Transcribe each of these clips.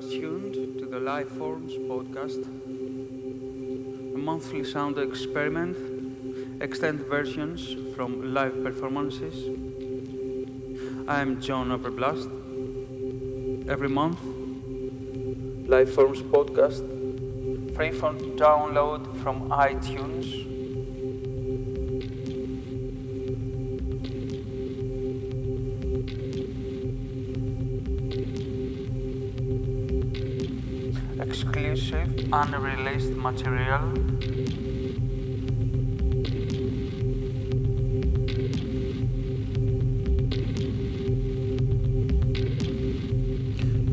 Are tuned to the Lifeforms podcast, a monthly sound experiment, extended versions from live performances. I am John Overblast. Every month, Lifeforms podcast, free for download from iTunes. Exclusive unreleased material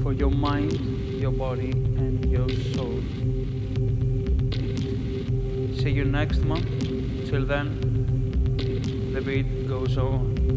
for your mind, your body, and your soul. See you next month. Till then, the beat goes on.